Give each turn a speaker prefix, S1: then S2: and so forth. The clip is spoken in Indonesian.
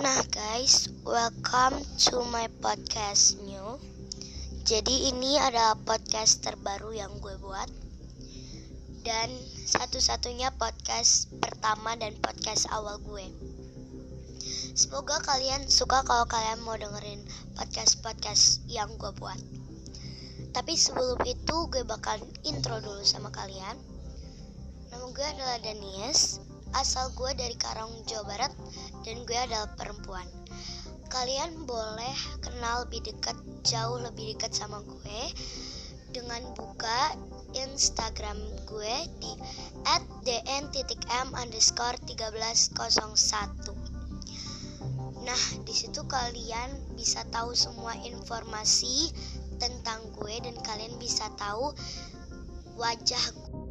S1: Nah guys, welcome to my podcast new. Jadi ini adalah podcast terbaru yang gue buat dan satu-satunya podcast pertama dan podcast awal gue. Semoga kalian suka kalau kalian mau dengerin podcast-podcast yang gue buat. Tapi sebelum itu gue bakal intro dulu sama kalian. Nama gue adalah Danies asal gue dari Karang, Jawa Barat dan gue adalah perempuan. Kalian boleh kenal lebih dekat, jauh lebih dekat sama gue dengan buka Instagram gue di @dn.m underscore 1301. Nah, di situ kalian bisa tahu semua informasi tentang gue dan kalian bisa tahu wajah gue